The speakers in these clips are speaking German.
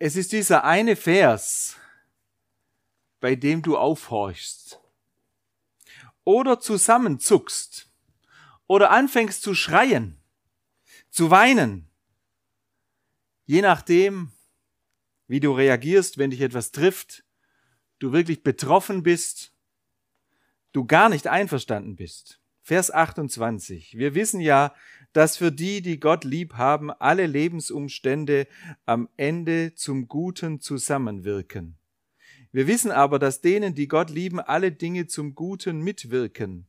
Es ist dieser eine Vers, bei dem du aufhorchst oder zusammenzuckst oder anfängst zu schreien, zu weinen, je nachdem, wie du reagierst, wenn dich etwas trifft, du wirklich betroffen bist, du gar nicht einverstanden bist. Vers 28. Wir wissen ja, dass für die, die Gott lieb haben, alle Lebensumstände am Ende zum Guten zusammenwirken. Wir wissen aber, dass denen, die Gott lieben, alle Dinge zum Guten mitwirken.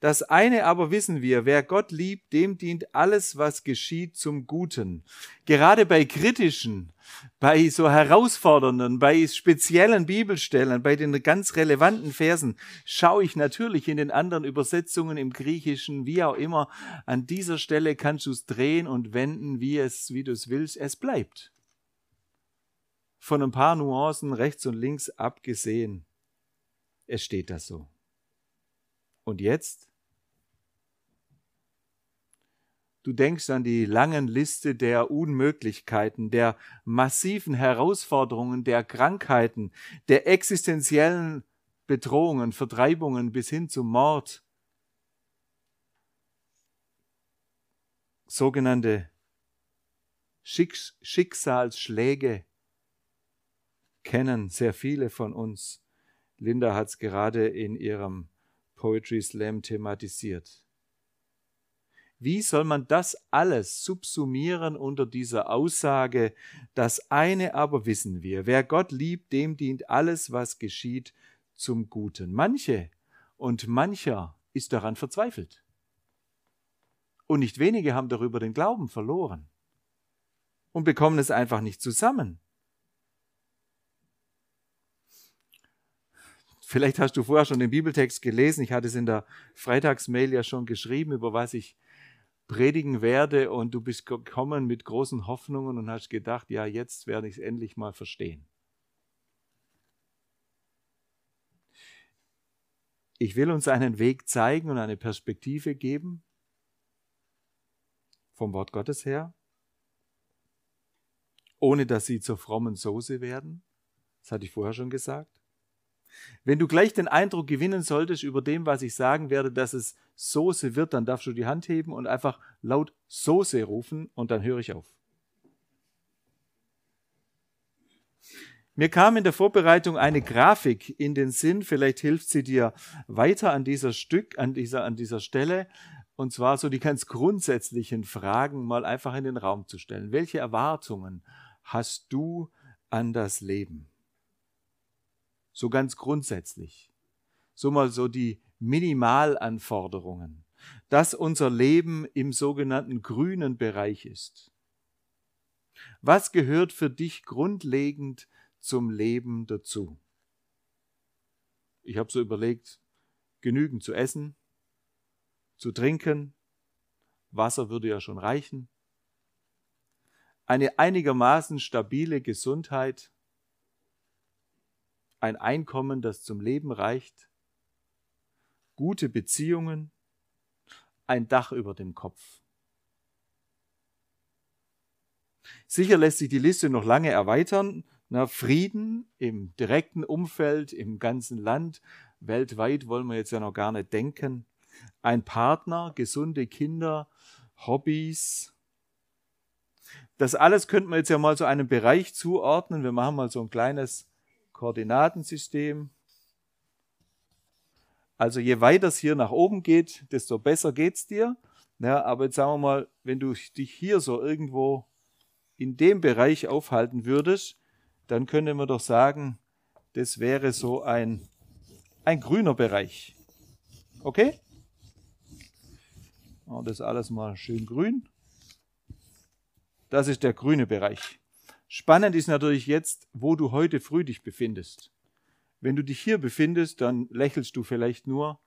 Das eine aber wissen wir, wer Gott liebt, dem dient alles, was geschieht, zum Guten. Gerade bei kritischen, bei so herausfordernden, bei speziellen Bibelstellen, bei den ganz relevanten Versen, schaue ich natürlich in den anderen Übersetzungen im Griechischen, wie auch immer. An dieser Stelle kannst du es drehen und wenden, wie es, wie du es willst. Es bleibt. Von ein paar Nuancen rechts und links abgesehen. Es steht da so. Und jetzt? Du denkst an die langen Liste der Unmöglichkeiten, der massiven Herausforderungen, der Krankheiten, der existenziellen Bedrohungen, Vertreibungen bis hin zum Mord. Sogenannte Schicksalsschläge kennen sehr viele von uns. Linda hat es gerade in ihrem Poetry Slam thematisiert. Wie soll man das alles subsumieren unter dieser Aussage, das eine aber wissen wir, wer Gott liebt, dem dient alles, was geschieht, zum Guten. Manche und mancher ist daran verzweifelt. Und nicht wenige haben darüber den Glauben verloren und bekommen es einfach nicht zusammen. Vielleicht hast du vorher schon den Bibeltext gelesen. Ich hatte es in der Freitagsmail ja schon geschrieben, über was ich predigen werde und du bist gekommen mit großen Hoffnungen und hast gedacht, ja, jetzt werde ich es endlich mal verstehen. Ich will uns einen Weg zeigen und eine Perspektive geben vom Wort Gottes her, ohne dass sie zur frommen Soße werden. Das hatte ich vorher schon gesagt. Wenn du gleich den Eindruck gewinnen solltest über dem, was ich sagen werde, dass es Soße wird, dann darfst du die Hand heben und einfach laut Soße rufen und dann höre ich auf. Mir kam in der Vorbereitung eine Grafik in den Sinn, vielleicht hilft sie dir weiter an dieser Stück, an dieser, an dieser Stelle, und zwar so die ganz grundsätzlichen Fragen mal einfach in den Raum zu stellen. Welche Erwartungen hast du an das Leben? So ganz grundsätzlich. So mal so die Minimalanforderungen, dass unser Leben im sogenannten grünen Bereich ist. Was gehört für dich grundlegend zum Leben dazu? Ich habe so überlegt, genügend zu essen, zu trinken, Wasser würde ja schon reichen, eine einigermaßen stabile Gesundheit, ein Einkommen, das zum Leben reicht, gute Beziehungen, ein Dach über dem Kopf. Sicher lässt sich die Liste noch lange erweitern. Na, Frieden im direkten Umfeld, im ganzen Land, weltweit wollen wir jetzt ja noch gar nicht denken. Ein Partner, gesunde Kinder, Hobbys. Das alles könnten wir jetzt ja mal so einem Bereich zuordnen. Wir machen mal so ein kleines Koordinatensystem. Also je weiter es hier nach oben geht, desto besser geht es dir. Ja, aber jetzt sagen wir mal, wenn du dich hier so irgendwo in dem Bereich aufhalten würdest, dann könnte man doch sagen, das wäre so ein, ein grüner Bereich. Okay? Und das alles mal schön grün. Das ist der grüne Bereich. Spannend ist natürlich jetzt, wo du heute früh dich befindest. Wenn du dich hier befindest, dann lächelst du vielleicht nur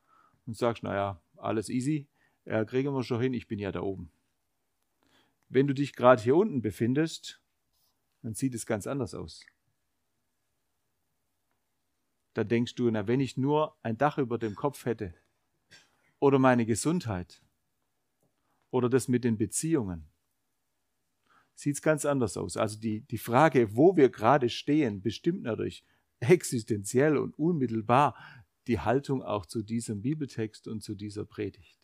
und sagst, naja, alles easy, äh, kriegen wir schon hin, ich bin ja da oben. Wenn du dich gerade hier unten befindest, dann sieht es ganz anders aus. Da denkst du, na, wenn ich nur ein Dach über dem Kopf hätte oder meine Gesundheit oder das mit den Beziehungen sieht es ganz anders aus. Also die, die Frage, wo wir gerade stehen, bestimmt natürlich existenziell und unmittelbar die Haltung auch zu diesem Bibeltext und zu dieser Predigt.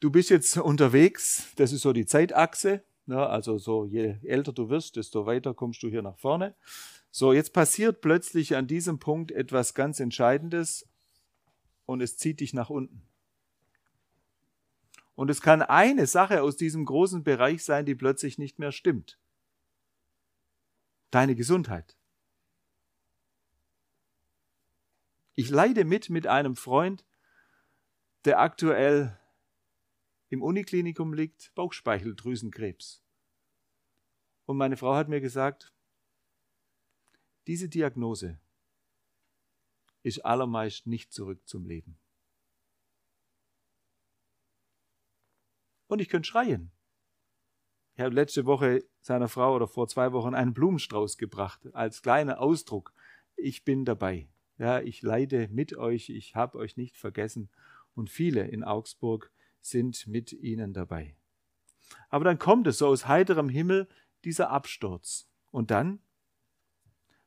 Du bist jetzt unterwegs, das ist so die Zeitachse, ne? also so je älter du wirst, desto weiter kommst du hier nach vorne. So, jetzt passiert plötzlich an diesem Punkt etwas ganz Entscheidendes und es zieht dich nach unten. Und es kann eine Sache aus diesem großen Bereich sein, die plötzlich nicht mehr stimmt. Deine Gesundheit. Ich leide mit mit einem Freund, der aktuell im Uniklinikum liegt, Bauchspeicheldrüsenkrebs. Und meine Frau hat mir gesagt, diese Diagnose ist allermeist nicht zurück zum Leben. Und ich könnte schreien. Ich habe letzte Woche seiner Frau oder vor zwei Wochen einen Blumenstrauß gebracht, als kleiner Ausdruck. Ich bin dabei. Ja, ich leide mit euch, ich habe euch nicht vergessen. Und viele in Augsburg sind mit ihnen dabei. Aber dann kommt es so aus heiterem Himmel, dieser Absturz. Und dann?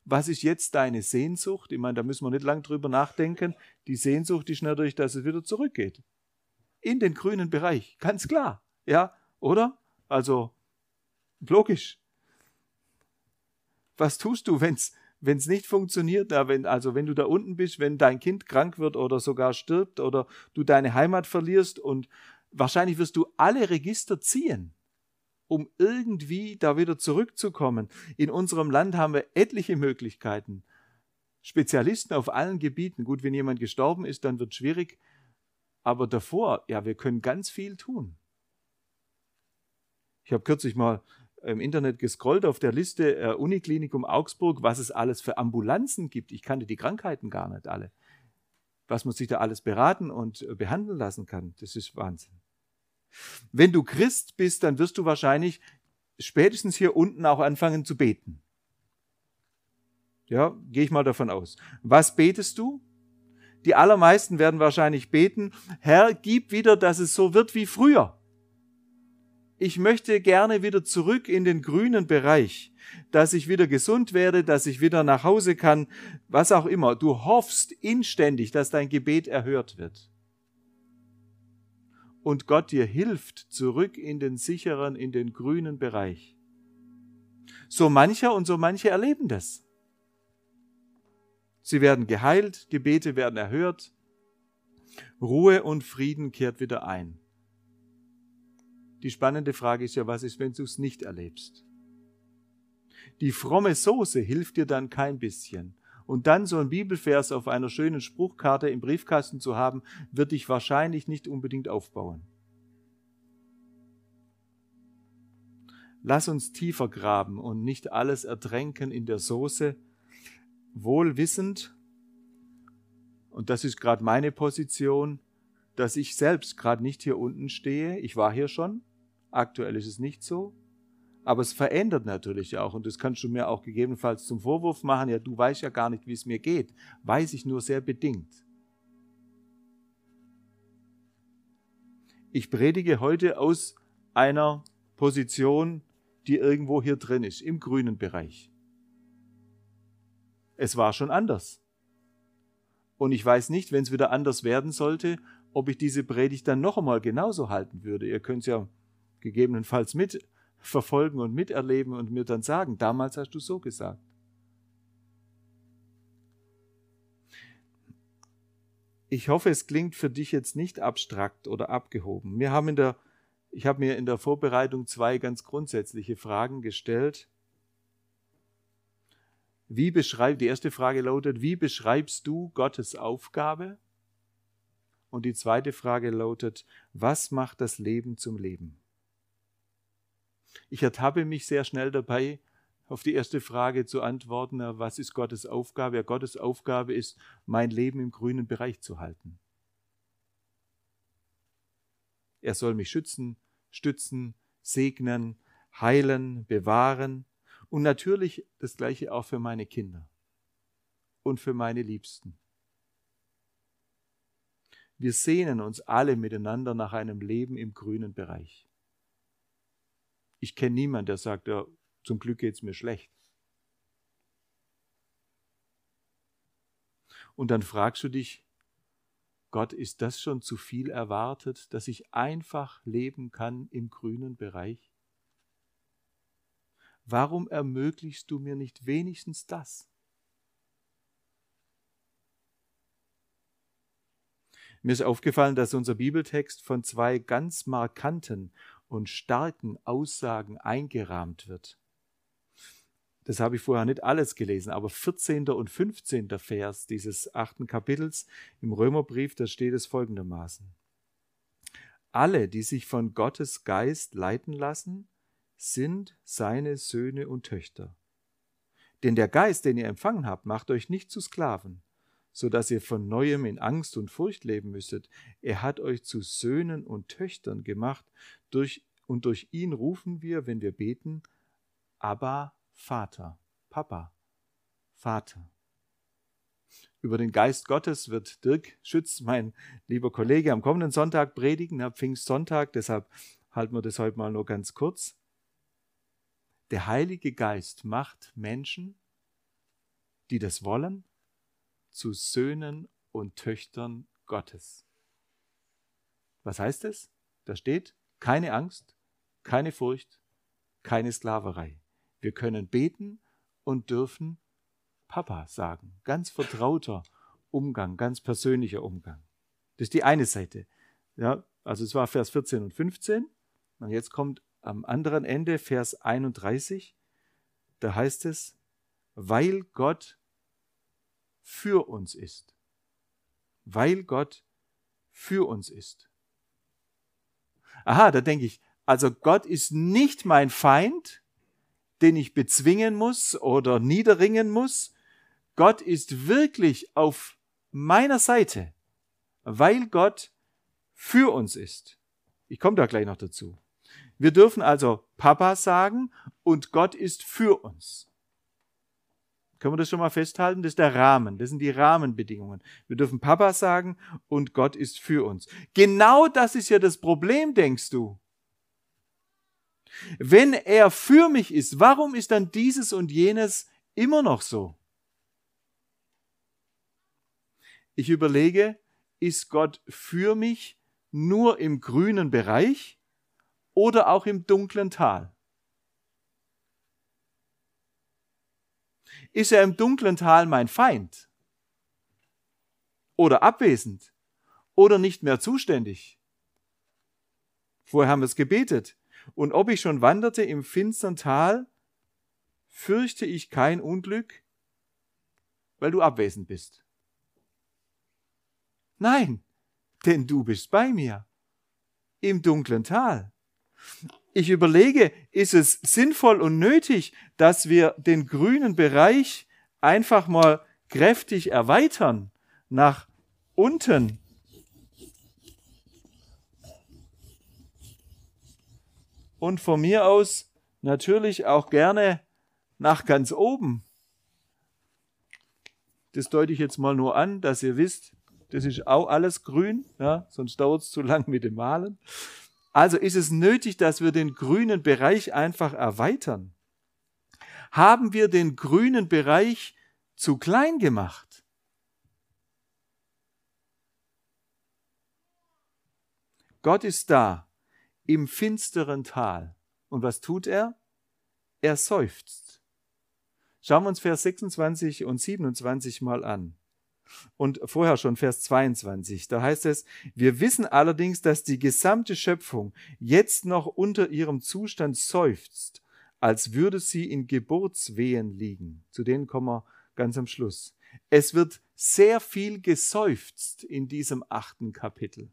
Was ist jetzt deine Sehnsucht? Ich meine, da müssen wir nicht lang drüber nachdenken. Die Sehnsucht ist natürlich, dass es wieder zurückgeht in den grünen Bereich. Ganz klar. Ja, oder? Also, logisch. Was tust du, wenn es nicht funktioniert? Ja, wenn, also, wenn du da unten bist, wenn dein Kind krank wird oder sogar stirbt oder du deine Heimat verlierst und wahrscheinlich wirst du alle Register ziehen um irgendwie da wieder zurückzukommen. In unserem Land haben wir etliche Möglichkeiten. Spezialisten auf allen Gebieten. Gut, wenn jemand gestorben ist, dann wird es schwierig. Aber davor, ja, wir können ganz viel tun. Ich habe kürzlich mal im Internet gescrollt auf der Liste äh, Uniklinikum Augsburg, was es alles für Ambulanzen gibt. Ich kannte die Krankheiten gar nicht alle. Was man sich da alles beraten und äh, behandeln lassen kann, das ist Wahnsinn. Wenn du Christ bist, dann wirst du wahrscheinlich spätestens hier unten auch anfangen zu beten. Ja, gehe ich mal davon aus. Was betest du? Die allermeisten werden wahrscheinlich beten, Herr, gib wieder, dass es so wird wie früher. Ich möchte gerne wieder zurück in den grünen Bereich, dass ich wieder gesund werde, dass ich wieder nach Hause kann, was auch immer. Du hoffst inständig, dass dein Gebet erhört wird. Und Gott dir hilft zurück in den sicheren, in den grünen Bereich. So mancher und so manche erleben das. Sie werden geheilt, Gebete werden erhört, Ruhe und Frieden kehrt wieder ein. Die spannende Frage ist ja, was ist, wenn du es nicht erlebst? Die fromme Soße hilft dir dann kein bisschen. Und dann so ein Bibelvers auf einer schönen Spruchkarte im Briefkasten zu haben, wird dich wahrscheinlich nicht unbedingt aufbauen. Lass uns tiefer graben und nicht alles ertränken in der Soße, wohl wissend, und das ist gerade meine Position, dass ich selbst gerade nicht hier unten stehe. Ich war hier schon, aktuell ist es nicht so, aber es verändert natürlich auch und das kannst du mir auch gegebenenfalls zum Vorwurf machen, ja, du weißt ja gar nicht, wie es mir geht. Weiß ich nur sehr bedingt. Ich predige heute aus einer Position, die irgendwo hier drin ist, im grünen Bereich. Es war schon anders. Und ich weiß nicht, wenn es wieder anders werden sollte, ob ich diese Predigt dann noch einmal genauso halten würde. Ihr könnt es ja gegebenenfalls mitverfolgen und miterleben und mir dann sagen, damals hast du so gesagt. Ich hoffe, es klingt für dich jetzt nicht abstrakt oder abgehoben. Wir haben in der, ich habe mir in der Vorbereitung zwei ganz grundsätzliche Fragen gestellt wie beschreib, die erste Frage lautet, wie beschreibst du Gottes Aufgabe? Und die zweite Frage lautet, was macht das Leben zum Leben? Ich ertappe mich sehr schnell dabei, auf die erste Frage zu antworten, was ist Gottes Aufgabe? Ja, Gottes Aufgabe ist, mein Leben im grünen Bereich zu halten. Er soll mich schützen, stützen, segnen, heilen, bewahren, und natürlich das gleiche auch für meine Kinder und für meine Liebsten. Wir sehnen uns alle miteinander nach einem Leben im grünen Bereich. Ich kenne niemanden, der sagt, ja, zum Glück geht es mir schlecht. Und dann fragst du dich, Gott, ist das schon zu viel erwartet, dass ich einfach leben kann im grünen Bereich? Warum ermöglichst du mir nicht wenigstens das? Mir ist aufgefallen, dass unser Bibeltext von zwei ganz markanten und starken Aussagen eingerahmt wird. Das habe ich vorher nicht alles gelesen, aber 14. und 15. Vers dieses achten Kapitels im Römerbrief, da steht es folgendermaßen. Alle, die sich von Gottes Geist leiten lassen, sind seine Söhne und Töchter. Denn der Geist, den ihr empfangen habt, macht euch nicht zu Sklaven, so dass ihr von neuem in Angst und Furcht leben müsstet. Er hat euch zu Söhnen und Töchtern gemacht, durch, und durch ihn rufen wir, wenn wir beten, aber Vater, Papa, Vater. Über den Geist Gottes wird Dirk Schütz, mein lieber Kollege, am kommenden Sonntag predigen, am Pfingstsonntag, deshalb halten wir das heute mal nur ganz kurz. Der Heilige Geist macht Menschen, die das wollen, zu Söhnen und Töchtern Gottes. Was heißt es? Da steht keine Angst, keine Furcht, keine Sklaverei. Wir können beten und dürfen Papa sagen. Ganz vertrauter Umgang, ganz persönlicher Umgang. Das ist die eine Seite. Ja, also es war Vers 14 und 15. Und jetzt kommt am anderen Ende Vers 31. Da heißt es, weil Gott für uns ist. Weil Gott für uns ist. Aha, da denke ich, also Gott ist nicht mein Feind, den ich bezwingen muss oder niederringen muss. Gott ist wirklich auf meiner Seite, weil Gott für uns ist. Ich komme da gleich noch dazu. Wir dürfen also Papa sagen und Gott ist für uns. Können wir das schon mal festhalten? Das ist der Rahmen. Das sind die Rahmenbedingungen. Wir dürfen Papa sagen und Gott ist für uns. Genau das ist ja das Problem, denkst du. Wenn er für mich ist, warum ist dann dieses und jenes immer noch so? Ich überlege, ist Gott für mich nur im grünen Bereich oder auch im dunklen Tal? Ist er im dunklen Tal mein Feind? Oder abwesend? Oder nicht mehr zuständig? Vorher haben wir es gebetet. Und ob ich schon wanderte im finstern Tal, fürchte ich kein Unglück, weil du abwesend bist. Nein, denn du bist bei mir im dunklen Tal ich überlege, ist es sinnvoll und nötig, dass wir den grünen Bereich einfach mal kräftig erweitern nach unten. Und von mir aus natürlich auch gerne nach ganz oben. Das deute ich jetzt mal nur an, dass ihr wisst, das ist auch alles grün, ja, sonst dauert es zu lang mit dem Malen. Also ist es nötig, dass wir den grünen Bereich einfach erweitern. Haben wir den grünen Bereich zu klein gemacht? Gott ist da im finsteren Tal. Und was tut er? Er seufzt. Schauen wir uns Vers 26 und 27 mal an. Und vorher schon Vers 22, da heißt es, wir wissen allerdings, dass die gesamte Schöpfung jetzt noch unter ihrem Zustand seufzt, als würde sie in Geburtswehen liegen. Zu denen kommen wir ganz am Schluss. Es wird sehr viel geseufzt in diesem achten Kapitel.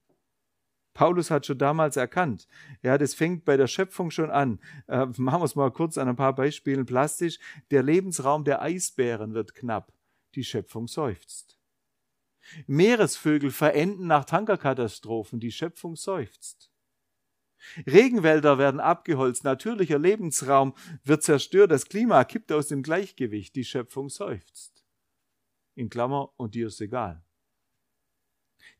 Paulus hat schon damals erkannt. Ja, das fängt bei der Schöpfung schon an. Äh, machen wir es mal kurz an ein paar Beispielen plastisch. Der Lebensraum der Eisbären wird knapp. Die Schöpfung seufzt. Meeresvögel verenden nach Tankerkatastrophen, die Schöpfung seufzt. Regenwälder werden abgeholzt, natürlicher Lebensraum wird zerstört, das Klima kippt aus dem Gleichgewicht, die Schöpfung seufzt. In Klammer, und dir ist egal.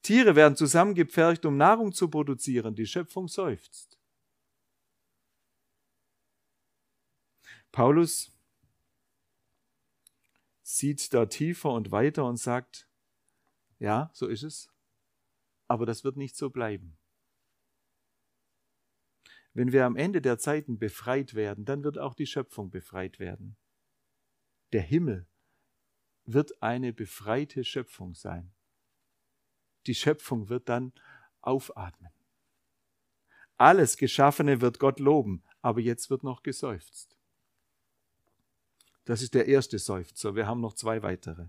Tiere werden zusammengepfercht, um Nahrung zu produzieren. Die Schöpfung seufzt. Paulus sieht da tiefer und weiter und sagt, ja, so ist es, aber das wird nicht so bleiben. Wenn wir am Ende der Zeiten befreit werden, dann wird auch die Schöpfung befreit werden. Der Himmel wird eine befreite Schöpfung sein. Die Schöpfung wird dann aufatmen. Alles Geschaffene wird Gott loben, aber jetzt wird noch geseufzt. Das ist der erste Seufzer. Wir haben noch zwei weitere.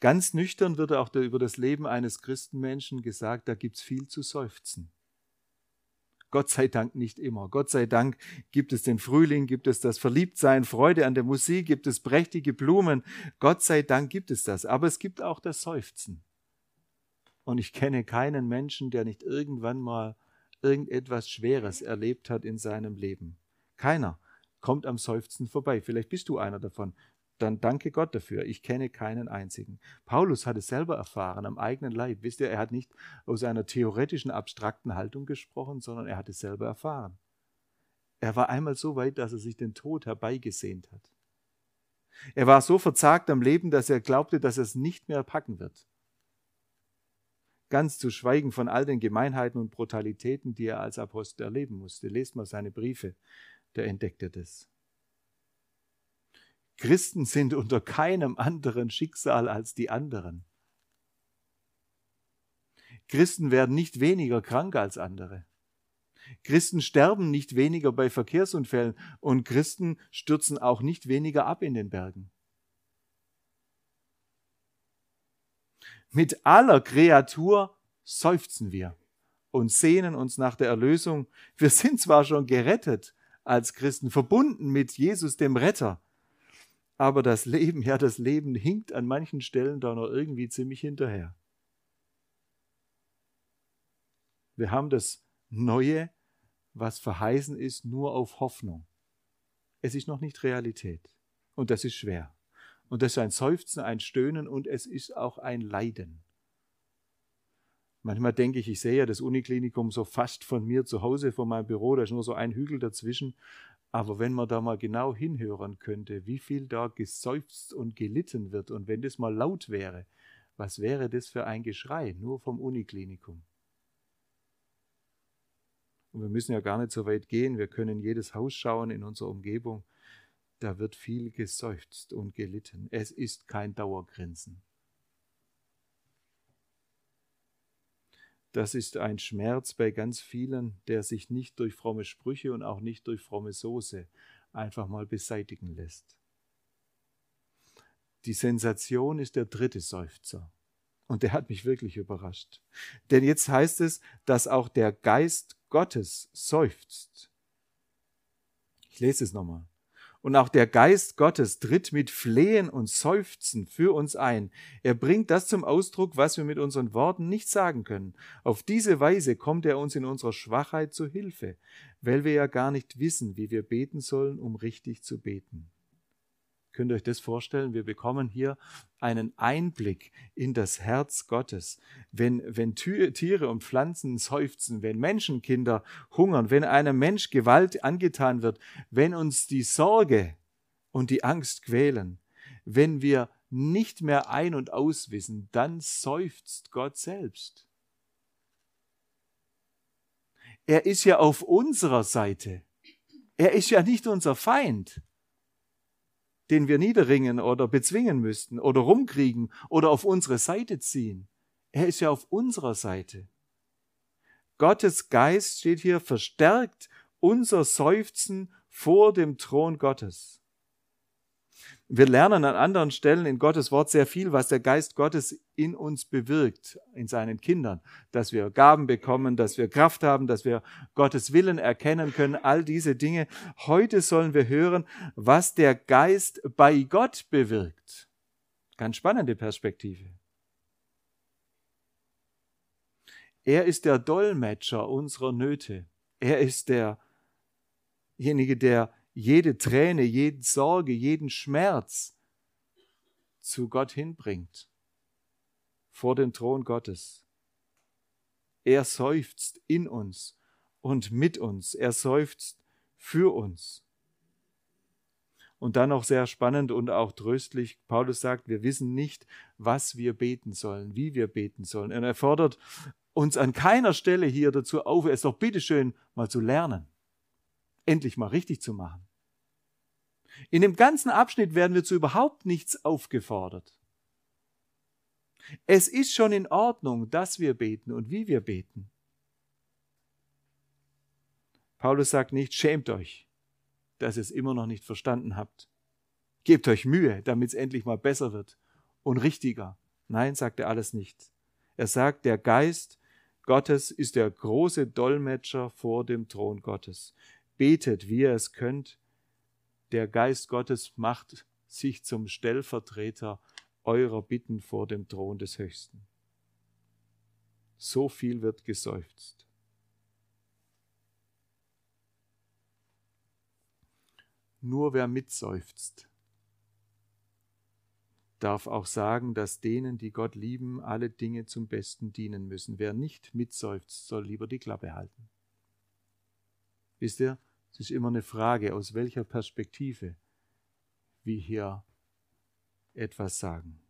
Ganz nüchtern wird auch über das Leben eines Christenmenschen gesagt, da gibt es viel zu seufzen. Gott sei Dank nicht immer. Gott sei Dank gibt es den Frühling, gibt es das Verliebtsein, Freude an der Musik, gibt es prächtige Blumen. Gott sei Dank gibt es das. Aber es gibt auch das Seufzen. Und ich kenne keinen Menschen, der nicht irgendwann mal irgendetwas Schweres erlebt hat in seinem Leben. Keiner kommt am Seufzen vorbei. Vielleicht bist du einer davon. Dann danke Gott dafür. Ich kenne keinen einzigen. Paulus hat es selber erfahren, am eigenen Leib. Wisst ihr, er hat nicht aus einer theoretischen, abstrakten Haltung gesprochen, sondern er hat es selber erfahren. Er war einmal so weit, dass er sich den Tod herbeigesehnt hat. Er war so verzagt am Leben, dass er glaubte, dass er es nicht mehr packen wird. Ganz zu schweigen von all den Gemeinheiten und Brutalitäten, die er als Apostel erleben musste. Lest mal seine Briefe der entdeckte das. Christen sind unter keinem anderen Schicksal als die anderen. Christen werden nicht weniger krank als andere. Christen sterben nicht weniger bei Verkehrsunfällen und Christen stürzen auch nicht weniger ab in den Bergen. Mit aller Kreatur seufzen wir und sehnen uns nach der Erlösung. Wir sind zwar schon gerettet, als Christen, verbunden mit Jesus, dem Retter. Aber das Leben, ja, das Leben hinkt an manchen Stellen da noch irgendwie ziemlich hinterher. Wir haben das Neue, was verheißen ist, nur auf Hoffnung. Es ist noch nicht Realität. Und das ist schwer. Und das ist ein Seufzen, ein Stöhnen und es ist auch ein Leiden. Manchmal denke ich, ich sehe ja das Uniklinikum so fast von mir zu Hause, von meinem Büro, da ist nur so ein Hügel dazwischen. Aber wenn man da mal genau hinhören könnte, wie viel da geseufzt und gelitten wird und wenn das mal laut wäre, was wäre das für ein Geschrei, nur vom Uniklinikum? Und wir müssen ja gar nicht so weit gehen, wir können jedes Haus schauen in unserer Umgebung. Da wird viel geseufzt und gelitten. Es ist kein Dauergrinsen. Das ist ein Schmerz bei ganz vielen, der sich nicht durch fromme Sprüche und auch nicht durch fromme Soße einfach mal beseitigen lässt. Die Sensation ist der dritte Seufzer. Und der hat mich wirklich überrascht. Denn jetzt heißt es, dass auch der Geist Gottes seufzt. Ich lese es nochmal. Und auch der Geist Gottes tritt mit Flehen und Seufzen für uns ein. Er bringt das zum Ausdruck, was wir mit unseren Worten nicht sagen können. Auf diese Weise kommt er uns in unserer Schwachheit zu Hilfe, weil wir ja gar nicht wissen, wie wir beten sollen, um richtig zu beten. Könnt ihr euch das vorstellen? Wir bekommen hier einen Einblick in das Herz Gottes. Wenn, wenn Tiere und Pflanzen seufzen, wenn Menschenkinder hungern, wenn einem Mensch Gewalt angetan wird, wenn uns die Sorge und die Angst quälen, wenn wir nicht mehr ein- und auswissen, dann seufzt Gott selbst. Er ist ja auf unserer Seite. Er ist ja nicht unser Feind den wir niederringen oder bezwingen müssten oder rumkriegen oder auf unsere Seite ziehen. Er ist ja auf unserer Seite. Gottes Geist steht hier verstärkt unser Seufzen vor dem Thron Gottes. Wir lernen an anderen Stellen in Gottes Wort sehr viel, was der Geist Gottes in uns bewirkt, in seinen Kindern, dass wir Gaben bekommen, dass wir Kraft haben, dass wir Gottes Willen erkennen können, all diese Dinge. Heute sollen wir hören, was der Geist bei Gott bewirkt. Ganz spannende Perspektive. Er ist der Dolmetscher unserer Nöte. Er ist derjenige, der jede Träne, jede Sorge, jeden Schmerz zu Gott hinbringt. vor dem Thron Gottes. Er seufzt in uns und mit uns. Er seufzt für uns. Und dann auch sehr spannend und auch tröstlich, Paulus sagt, wir wissen nicht, was wir beten sollen, wie wir beten sollen. Und er fordert uns an keiner Stelle hier dazu auf, es doch bitteschön mal zu lernen, endlich mal richtig zu machen. In dem ganzen Abschnitt werden wir zu überhaupt nichts aufgefordert. Es ist schon in Ordnung, dass wir beten und wie wir beten. Paulus sagt nicht, schämt euch, dass ihr es immer noch nicht verstanden habt. Gebt euch Mühe, damit es endlich mal besser wird und richtiger. Nein, sagt er alles nicht. Er sagt, der Geist Gottes ist der große Dolmetscher vor dem Thron Gottes. Betet, wie ihr es könnt. Der Geist Gottes macht sich zum Stellvertreter eurer Bitten vor dem Thron des Höchsten. So viel wird geseufzt. Nur wer mitseufzt, darf auch sagen, dass denen, die Gott lieben, alle Dinge zum Besten dienen müssen. Wer nicht mitseufzt, soll lieber die Klappe halten. Wisst ihr, es ist immer eine Frage, aus welcher Perspektive wir hier etwas sagen.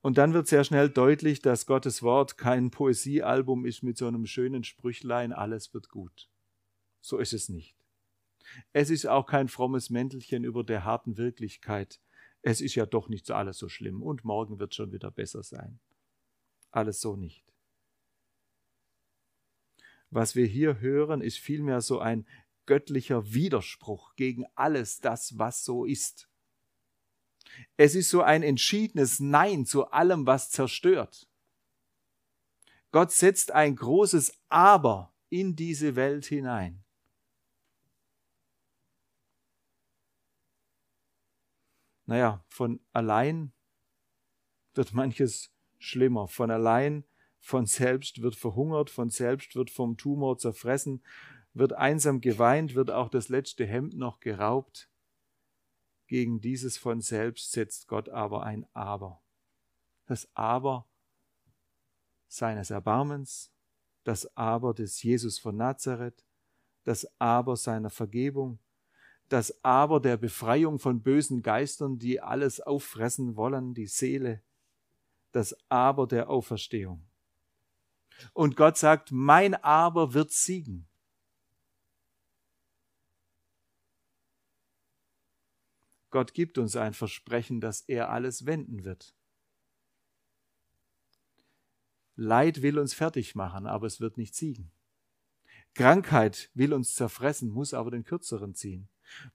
Und dann wird sehr schnell deutlich, dass Gottes Wort kein Poesiealbum ist mit so einem schönen Sprüchlein, alles wird gut. So ist es nicht. Es ist auch kein frommes Mäntelchen über der harten Wirklichkeit. Es ist ja doch nicht so alles so schlimm und morgen wird schon wieder besser sein. Alles so nicht. Was wir hier hören, ist vielmehr so ein göttlicher Widerspruch gegen alles das, was so ist. Es ist so ein entschiedenes Nein zu allem, was zerstört. Gott setzt ein großes Aber in diese Welt hinein. Naja, von allein wird manches schlimmer. Von allein, von selbst wird verhungert, von selbst wird vom Tumor zerfressen, wird einsam geweint, wird auch das letzte Hemd noch geraubt. Gegen dieses von selbst setzt Gott aber ein Aber. Das Aber seines Erbarmens, das Aber des Jesus von Nazareth, das Aber seiner Vergebung, das Aber der Befreiung von bösen Geistern, die alles auffressen wollen, die Seele, das Aber der Auferstehung. Und Gott sagt, mein Aber wird siegen. Gott gibt uns ein Versprechen, dass er alles wenden wird. Leid will uns fertig machen, aber es wird nicht siegen. Krankheit will uns zerfressen, muss aber den kürzeren ziehen.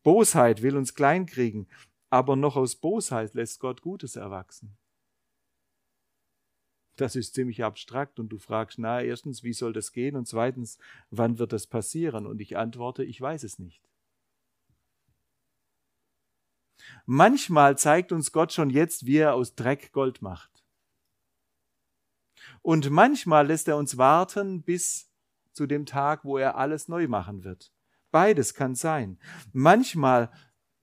Bosheit will uns kleinkriegen, aber noch aus Bosheit lässt Gott Gutes erwachsen. Das ist ziemlich abstrakt und du fragst, na, erstens, wie soll das gehen und zweitens, wann wird das passieren? Und ich antworte, ich weiß es nicht. Manchmal zeigt uns Gott schon jetzt, wie er aus Dreck Gold macht. Und manchmal lässt er uns warten bis zu dem Tag, wo er alles neu machen wird. Beides kann sein. Manchmal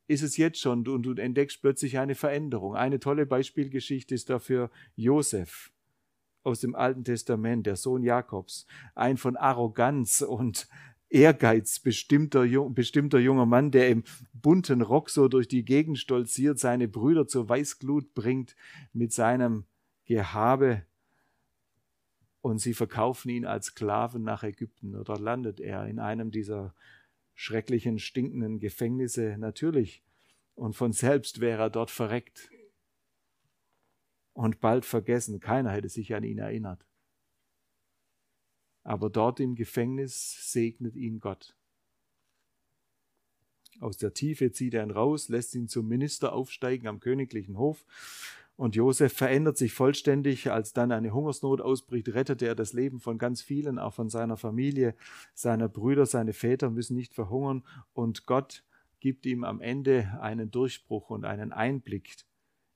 ist es jetzt schon und du entdeckst plötzlich eine Veränderung. Eine tolle Beispielgeschichte ist dafür Josef aus dem Alten Testament, der Sohn Jakobs, ein von Arroganz und Ehrgeiz bestimmter, bestimmter junger Mann, der im bunten Rock so durch die Gegend stolziert, seine Brüder zur Weißglut bringt mit seinem Gehabe und sie verkaufen ihn als Sklaven nach Ägypten. Oder landet er in einem dieser schrecklichen, stinkenden Gefängnisse natürlich. Und von selbst wäre er dort verreckt und bald vergessen, keiner hätte sich an ihn erinnert. Aber dort im Gefängnis segnet ihn Gott. Aus der Tiefe zieht er ihn raus, lässt ihn zum Minister aufsteigen am königlichen Hof. Und Josef verändert sich vollständig. Als dann eine Hungersnot ausbricht, rettet er das Leben von ganz vielen, auch von seiner Familie. Seine Brüder, seine Väter müssen nicht verhungern. Und Gott gibt ihm am Ende einen Durchbruch und einen Einblick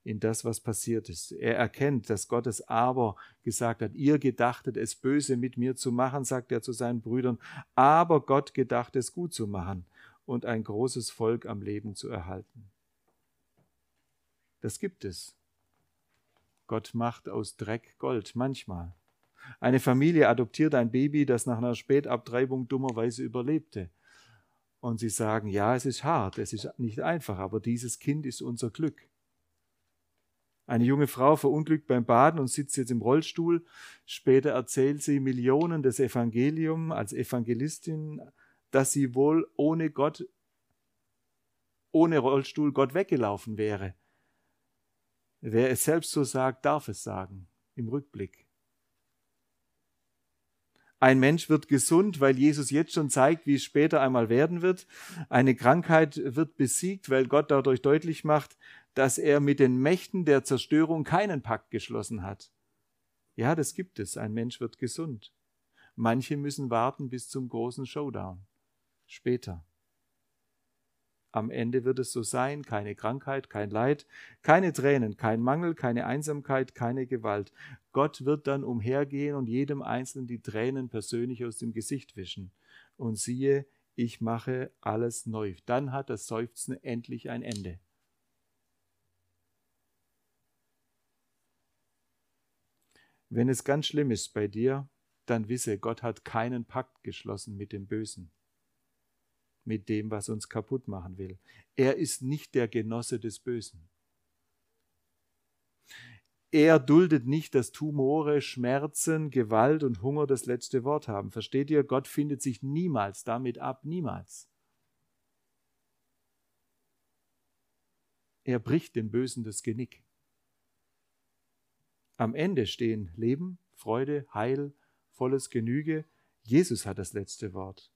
in das, was passiert ist. Er erkennt, dass Gottes Aber gesagt hat, ihr gedachtet es böse mit mir zu machen, sagt er zu seinen Brüdern, aber Gott gedacht es gut zu machen und ein großes Volk am Leben zu erhalten. Das gibt es. Gott macht aus Dreck Gold, manchmal. Eine Familie adoptiert ein Baby, das nach einer Spätabtreibung dummerweise überlebte. Und sie sagen, ja, es ist hart, es ist nicht einfach, aber dieses Kind ist unser Glück. Eine junge Frau verunglückt beim Baden und sitzt jetzt im Rollstuhl. Später erzählt sie Millionen des Evangelium als Evangelistin, dass sie wohl ohne Gott, ohne Rollstuhl Gott weggelaufen wäre. Wer es selbst so sagt, darf es sagen, im Rückblick. Ein Mensch wird gesund, weil Jesus jetzt schon zeigt, wie es später einmal werden wird. Eine Krankheit wird besiegt, weil Gott dadurch deutlich macht, dass er mit den Mächten der Zerstörung keinen Pakt geschlossen hat. Ja, das gibt es. Ein Mensch wird gesund. Manche müssen warten bis zum großen Showdown. Später. Am Ende wird es so sein, keine Krankheit, kein Leid, keine Tränen, kein Mangel, keine Einsamkeit, keine Gewalt. Gott wird dann umhergehen und jedem Einzelnen die Tränen persönlich aus dem Gesicht wischen. Und siehe, ich mache alles neu. Dann hat das Seufzen endlich ein Ende. Wenn es ganz schlimm ist bei dir, dann wisse, Gott hat keinen Pakt geschlossen mit dem Bösen mit dem, was uns kaputt machen will. Er ist nicht der Genosse des Bösen. Er duldet nicht, dass Tumore, Schmerzen, Gewalt und Hunger das letzte Wort haben. Versteht ihr? Gott findet sich niemals damit ab, niemals. Er bricht dem Bösen das Genick. Am Ende stehen Leben, Freude, Heil, volles Genüge. Jesus hat das letzte Wort.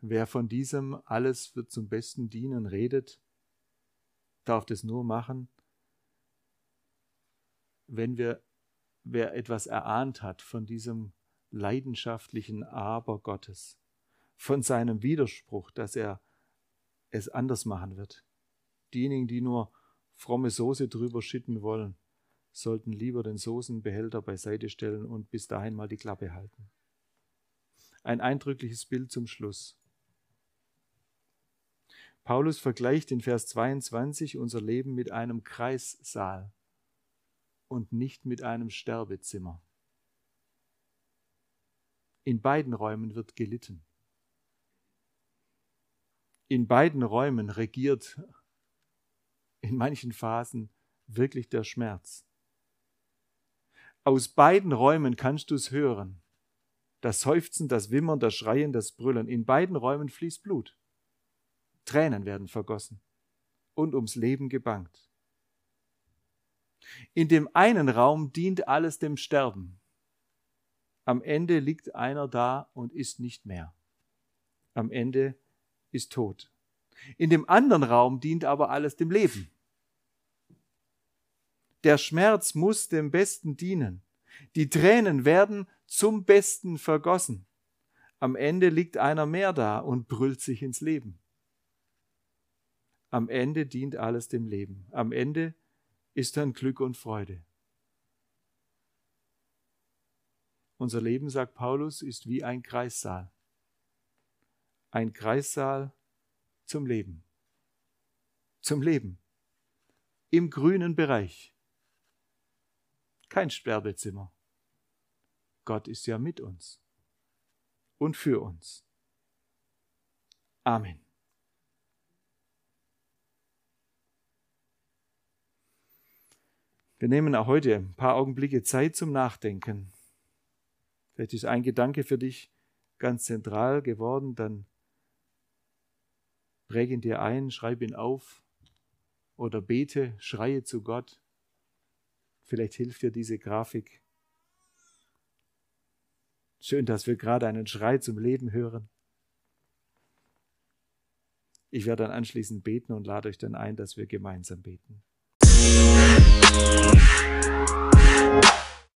Wer von diesem alles wird zum Besten dienen redet, darf das nur machen, wenn wir, wer etwas erahnt hat von diesem leidenschaftlichen Aber Gottes, von seinem Widerspruch, dass er es anders machen wird. Diejenigen, die nur fromme Soße drüber schütten wollen, sollten lieber den Soßenbehälter beiseite stellen und bis dahin mal die Klappe halten. Ein eindrückliches Bild zum Schluss. Paulus vergleicht in Vers 22 unser Leben mit einem Kreissaal und nicht mit einem Sterbezimmer. In beiden Räumen wird gelitten. In beiden Räumen regiert in manchen Phasen wirklich der Schmerz. Aus beiden Räumen kannst du es hören. Das Seufzen, das Wimmern, das Schreien, das Brüllen. In beiden Räumen fließt Blut. Tränen werden vergossen und ums Leben gebangt. In dem einen Raum dient alles dem Sterben. Am Ende liegt einer da und ist nicht mehr. Am Ende ist tot. In dem anderen Raum dient aber alles dem Leben. Der Schmerz muss dem Besten dienen. Die Tränen werden zum Besten vergossen. Am Ende liegt einer mehr da und brüllt sich ins Leben. Am Ende dient alles dem Leben. Am Ende ist dann Glück und Freude. Unser Leben, sagt Paulus, ist wie ein Kreissaal. Ein Kreissaal zum Leben. Zum Leben. Im grünen Bereich. Kein Sterbezimmer. Gott ist ja mit uns und für uns. Amen. Wir nehmen auch heute ein paar Augenblicke Zeit zum Nachdenken. Vielleicht ist ein Gedanke für dich ganz zentral geworden, dann Präg ihn dir ein, schreib ihn auf oder bete, schreie zu Gott. Vielleicht hilft dir diese Grafik. Schön, dass wir gerade einen Schrei zum Leben hören. Ich werde dann anschließend beten und lade euch dann ein, dass wir gemeinsam beten.